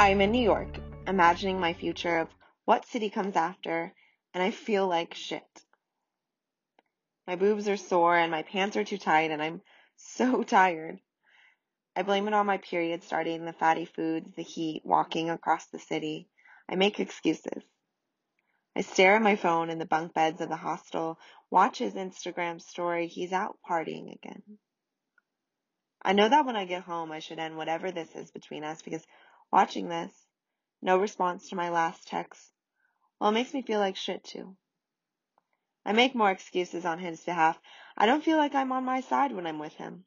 I'm in New York, imagining my future of what city comes after, and I feel like shit. My boobs are sore and my pants are too tight, and I'm so tired. I blame it on my period starting, the fatty foods, the heat, walking across the city. I make excuses. I stare at my phone in the bunk beds of the hostel, watch his Instagram story. He's out partying again. I know that when I get home, I should end whatever this is between us because Watching this, no response to my last text, well, it makes me feel like shit too. I make more excuses on his behalf. I don't feel like I'm on my side when I'm with him.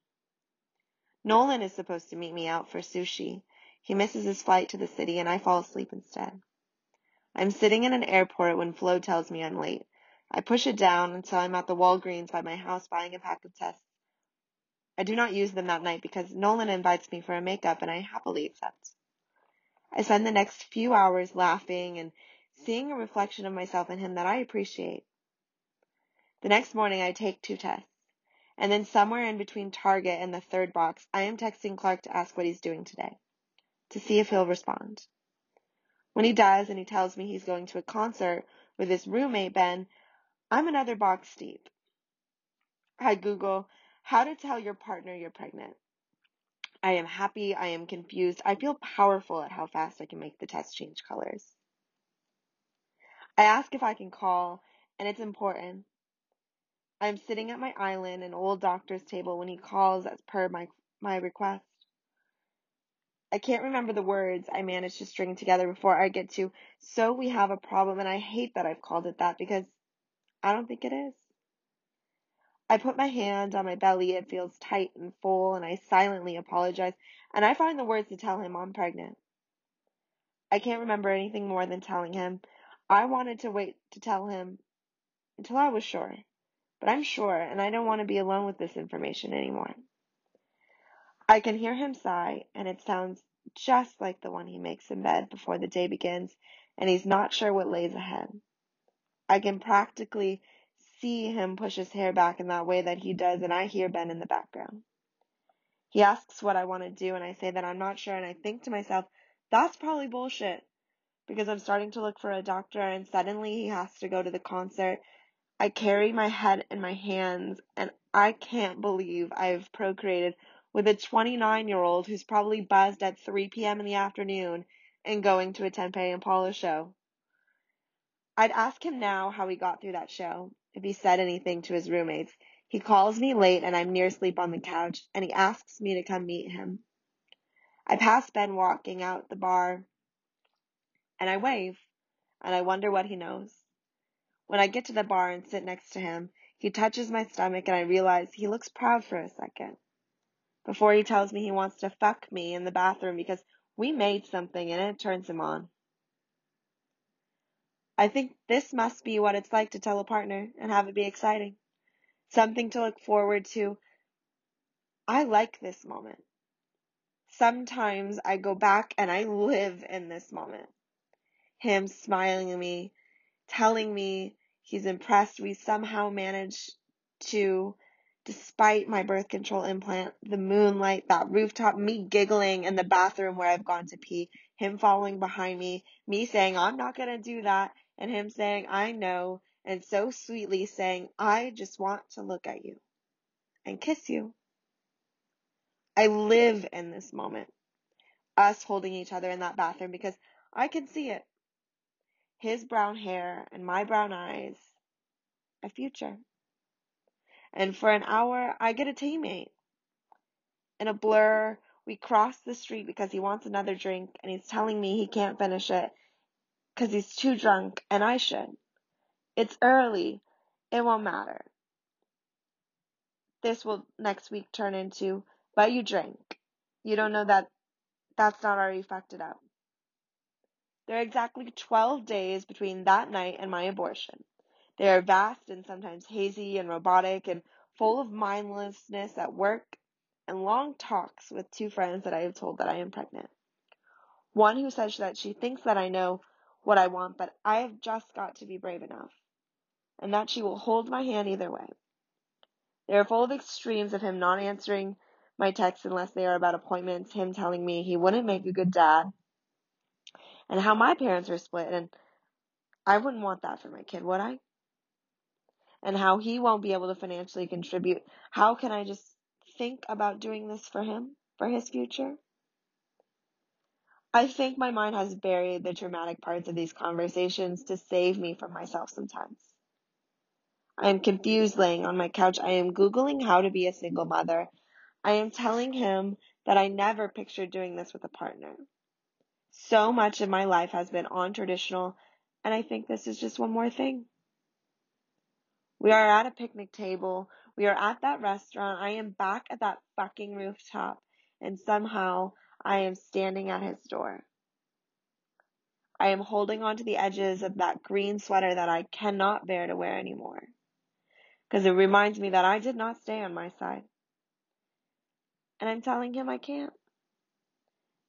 Nolan is supposed to meet me out for sushi. He misses his flight to the city and I fall asleep instead. I'm sitting in an airport when Flo tells me I'm late. I push it down until I'm at the Walgreens by my house buying a pack of tests. I do not use them that night because Nolan invites me for a makeup and I happily accept. I spend the next few hours laughing and seeing a reflection of myself in him that I appreciate. The next morning, I take two tests. And then somewhere in between Target and the third box, I am texting Clark to ask what he's doing today, to see if he'll respond. When he does and he tells me he's going to a concert with his roommate, Ben, I'm another box deep. I Google how to tell your partner you're pregnant. I am happy. I am confused. I feel powerful at how fast I can make the test change colors. I ask if I can call, and it's important. I am sitting at my island, an old doctor's table, when he calls as per my, my request. I can't remember the words I managed to string together before I get to, so we have a problem, and I hate that I've called it that because I don't think it is. I put my hand on my belly. It feels tight and full, and I silently apologize, and I find the words to tell him I'm pregnant. I can't remember anything more than telling him. I wanted to wait to tell him until I was sure. But I'm sure, and I don't want to be alone with this information anymore. I can hear him sigh, and it sounds just like the one he makes in bed before the day begins, and he's not sure what lays ahead. I can practically see him push his hair back in that way that he does, and I hear Ben in the background. He asks what I want to do, and I say that I'm not sure, and I think to myself, that's probably bullshit because I'm starting to look for a doctor, and suddenly he has to go to the concert. I carry my head in my hands, and I can't believe I've procreated with a 29 year old who's probably buzzed at 3 p.m. in the afternoon and going to a 10 and Paula show. I'd ask him now how he got through that show, if he said anything to his roommates. He calls me late and I'm near asleep on the couch and he asks me to come meet him. I pass Ben walking out the bar and I wave and I wonder what he knows. When I get to the bar and sit next to him, he touches my stomach and I realize he looks proud for a second. Before he tells me he wants to fuck me in the bathroom because we made something and it turns him on. I think this must be what it's like to tell a partner and have it be exciting. Something to look forward to. I like this moment. Sometimes I go back and I live in this moment. Him smiling at me, telling me he's impressed we somehow managed to, despite my birth control implant, the moonlight, that rooftop, me giggling in the bathroom where I've gone to pee, him following behind me, me saying, I'm not going to do that, and him saying, I know, and so sweetly saying, I just want to look at you and kiss you. I live in this moment, us holding each other in that bathroom because I can see it. His brown hair and my brown eyes, a future. And for an hour, I get a teammate. In a blur, we cross the street because he wants another drink and he's telling me he can't finish it because he's too drunk and I should. It's early. It won't matter. this will next week turn into, but you drank. You don't know that that's not already fucked it up. There are exactly 12 days between that night and my abortion. They are vast and sometimes hazy and robotic and full of mindlessness at work and long talks with two friends that I have told that I am pregnant. One who says that she thinks that I know what I want, but I have just got to be brave enough, and that she will hold my hand either way. They are full of extremes of him not answering my texts unless they are about appointments, him telling me he wouldn't make a good dad, and how my parents are split, and I wouldn't want that for my kid, would I? And how he won't be able to financially contribute. How can I just think about doing this for him, for his future? I think my mind has buried the traumatic parts of these conversations to save me from myself sometimes. I am confused laying on my couch. I am Googling how to be a single mother. I am telling him that I never pictured doing this with a partner. So much of my life has been on traditional, and I think this is just one more thing. We are at a picnic table. We are at that restaurant. I am back at that fucking rooftop, and somehow I am standing at his door. I am holding on to the edges of that green sweater that I cannot bear to wear anymore. Because it reminds me that I did not stay on my side. And I'm telling him I can't.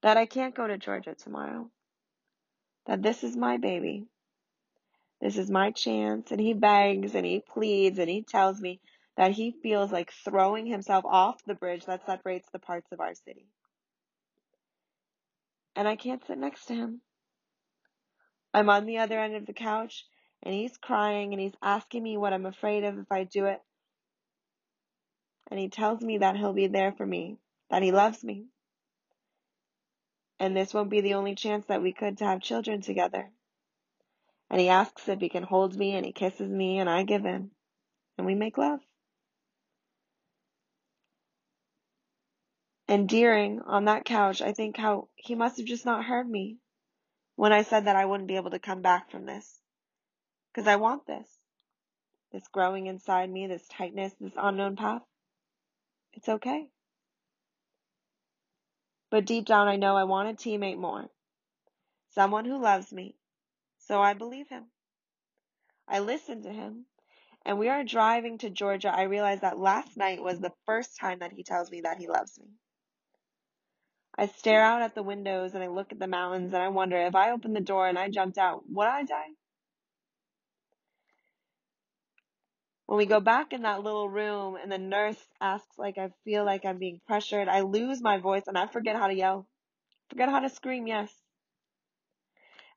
That I can't go to Georgia tomorrow. That this is my baby. This is my chance. And he begs and he pleads and he tells me that he feels like throwing himself off the bridge that separates the parts of our city and I can't sit next to him. I'm on the other end of the couch and he's crying and he's asking me what I'm afraid of if I do it. And he tells me that he'll be there for me, that he loves me. And this won't be the only chance that we could to have children together. And he asks if he can hold me and he kisses me and I give in. And we make love. And Deering, on that couch, I think how he must have just not heard me when I said that I wouldn't be able to come back from this. Because I want this. This growing inside me, this tightness, this unknown path. It's okay. But deep down, I know I want a teammate more. Someone who loves me. So I believe him. I listen to him. And we are driving to Georgia. I realize that last night was the first time that he tells me that he loves me. I stare out at the windows and I look at the mountains and I wonder if I opened the door and I jumped out, would I die? When we go back in that little room and the nurse asks like I feel like I'm being pressured, I lose my voice and I forget how to yell. Forget how to scream, yes.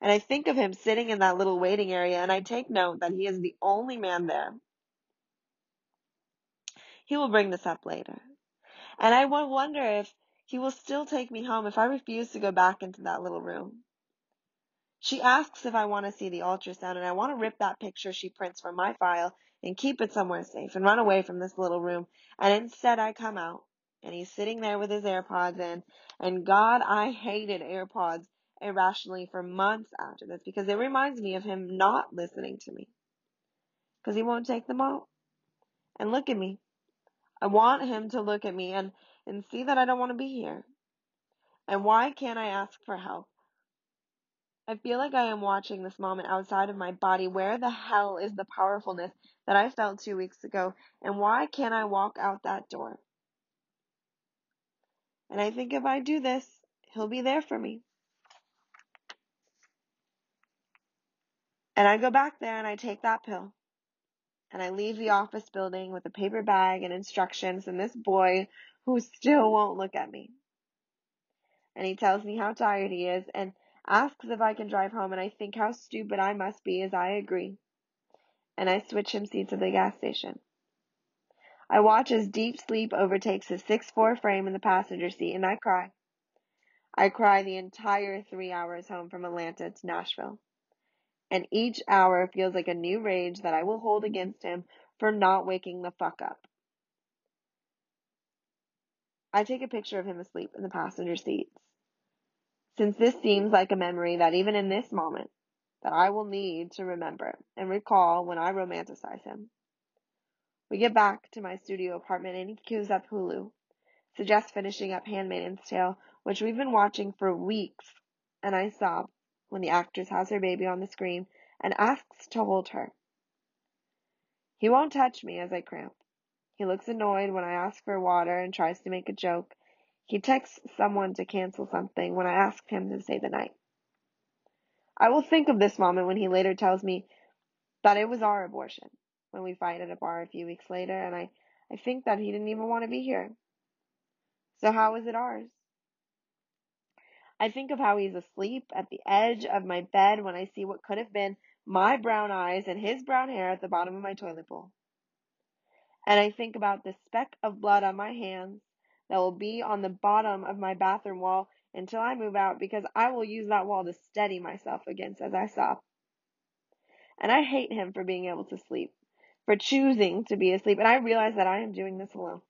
And I think of him sitting in that little waiting area and I take note that he is the only man there. He will bring this up later. And I wonder if he will still take me home if I refuse to go back into that little room. She asks if I want to see the ultrasound, and I want to rip that picture she prints from my file and keep it somewhere safe and run away from this little room. And instead, I come out, and he's sitting there with his AirPods in. And God, I hated AirPods irrationally for months after this because it reminds me of him not listening to me because he won't take them out. And look at me. I want him to look at me and and see that I don't want to be here? And why can't I ask for help? I feel like I am watching this moment outside of my body. Where the hell is the powerfulness that I felt two weeks ago? And why can't I walk out that door? And I think if I do this, he'll be there for me. And I go back there and I take that pill. And I leave the office building with a paper bag and instructions and this boy who still won't look at me. And he tells me how tired he is and asks if I can drive home, and I think how stupid I must be as I agree. And I switch him seats at the gas station. I watch as deep sleep overtakes his six-four frame in the passenger seat, and I cry. I cry the entire three hours home from Atlanta to Nashville. And each hour feels like a new rage that I will hold against him for not waking the fuck up. I take a picture of him asleep in the passenger seats. Since this seems like a memory that even in this moment, that I will need to remember and recall when I romanticize him. We get back to my studio apartment and he queues up Hulu, suggests finishing up Handmaid's Tale, which we've been watching for weeks, and I sob when the actress has her baby on the screen and asks to hold her. He won't touch me as I cramp. He looks annoyed when I ask for water and tries to make a joke. He texts someone to cancel something when I ask him to stay the night. I will think of this moment when he later tells me that it was our abortion when we fight at a bar a few weeks later, and I, I think that he didn't even want to be here. So how is it ours? I think of how he's asleep at the edge of my bed when I see what could have been my brown eyes and his brown hair at the bottom of my toilet bowl. And I think about the speck of blood on my hands that will be on the bottom of my bathroom wall until I move out because I will use that wall to steady myself against as I sob. And I hate him for being able to sleep, for choosing to be asleep, and I realize that I am doing this alone.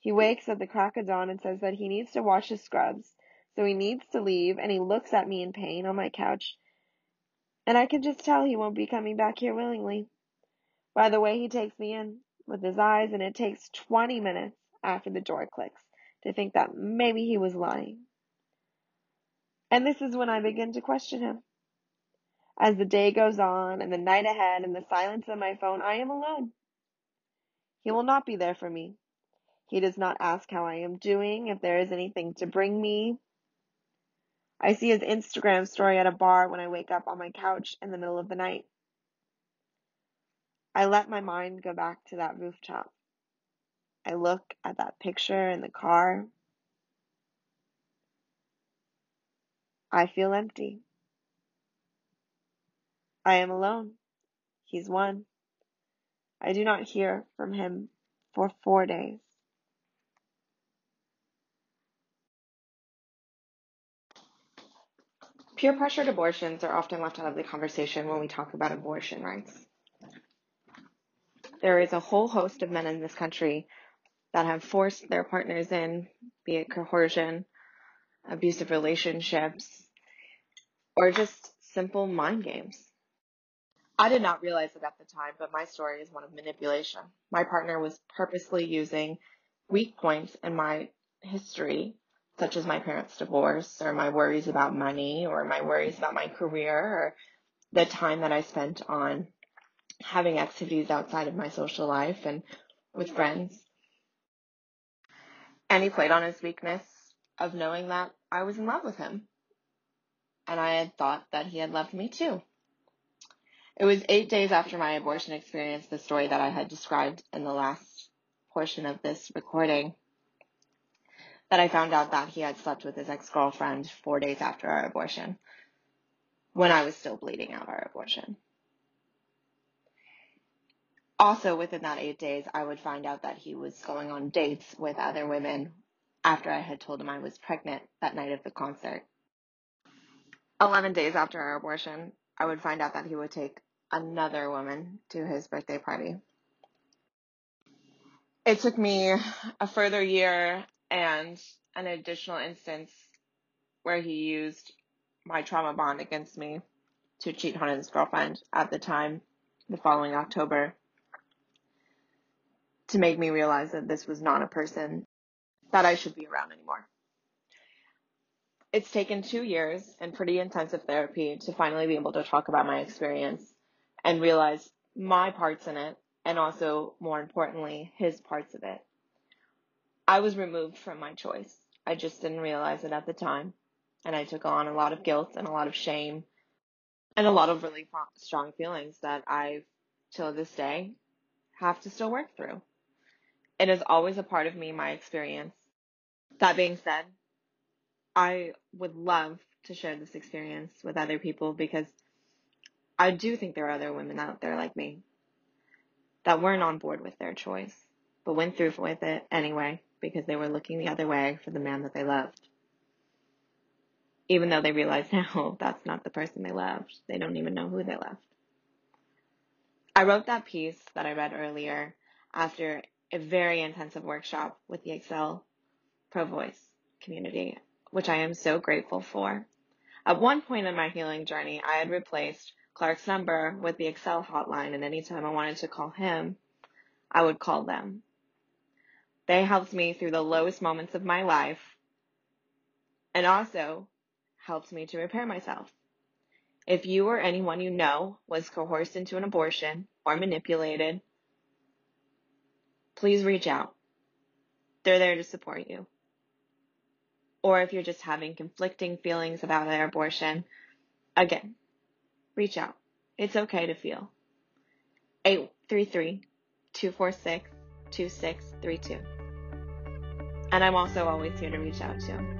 He wakes at the crack of dawn and says that he needs to wash his scrubs, so he needs to leave, and he looks at me in pain on my couch, and I can just tell he won't be coming back here willingly. By the way he takes me in with his eyes, and it takes 20 minutes after the door clicks to think that maybe he was lying. And this is when I begin to question him. As the day goes on and the night ahead and the silence of my phone, I am alone. He will not be there for me. He does not ask how I am doing, if there is anything to bring me. I see his Instagram story at a bar when I wake up on my couch in the middle of the night. I let my mind go back to that rooftop. I look at that picture in the car. I feel empty. I am alone. He's one. I do not hear from him for four days. Peer pressured abortions are often left out of the conversation when we talk about abortion rights. There is a whole host of men in this country that have forced their partners in, be it coercion, abusive relationships, or just simple mind games. I did not realize it at the time, but my story is one of manipulation. My partner was purposely using weak points in my history, such as my parents' divorce, or my worries about money, or my worries about my career, or the time that I spent on having activities outside of my social life and with friends. And he played on his weakness of knowing that I was in love with him. And I had thought that he had loved me too. It was eight days after my abortion experience, the story that I had described in the last portion of this recording, that I found out that he had slept with his ex girlfriend four days after our abortion, when I was still bleeding out our abortion. Also, within that eight days, I would find out that he was going on dates with other women after I had told him I was pregnant that night of the concert. 11 days after our abortion, I would find out that he would take another woman to his birthday party. It took me a further year and an additional instance where he used my trauma bond against me to cheat on his girlfriend at the time, the following October, to make me realize that this was not a person that I should be around anymore. It's taken two years and pretty intensive therapy to finally be able to talk about my experience and realize my parts in it and also, more importantly, his parts of it. I was removed from my choice. I just didn't realize it at the time. And I took on a lot of guilt and a lot of shame and a lot of really strong feelings that I, till this day, have to still work through. It is always a part of me, my experience. That being said, I would love to share this experience with other people because I do think there are other women out there like me that weren't on board with their choice, but went through with it anyway because they were looking the other way for the man that they loved. Even though they realize now that's not the person they loved, they don't even know who they loved. I wrote that piece that I read earlier after a very intensive workshop with the Exhale Pro Voice community, which I am so grateful for. At one point in my healing journey, I had replaced Clark's number with the Exhale hotline, and anytime I wanted to call him, I would call them. They helped me through the lowest moments of my life and also helped me to repair myself. If you or anyone you know was coerced into an abortion or manipulated, please reach out. They're there to support you. Or if you're just having conflicting feelings about their abortion, again, reach out. It's okay to feel. 833 246 2632. And I'm also always here to reach out to.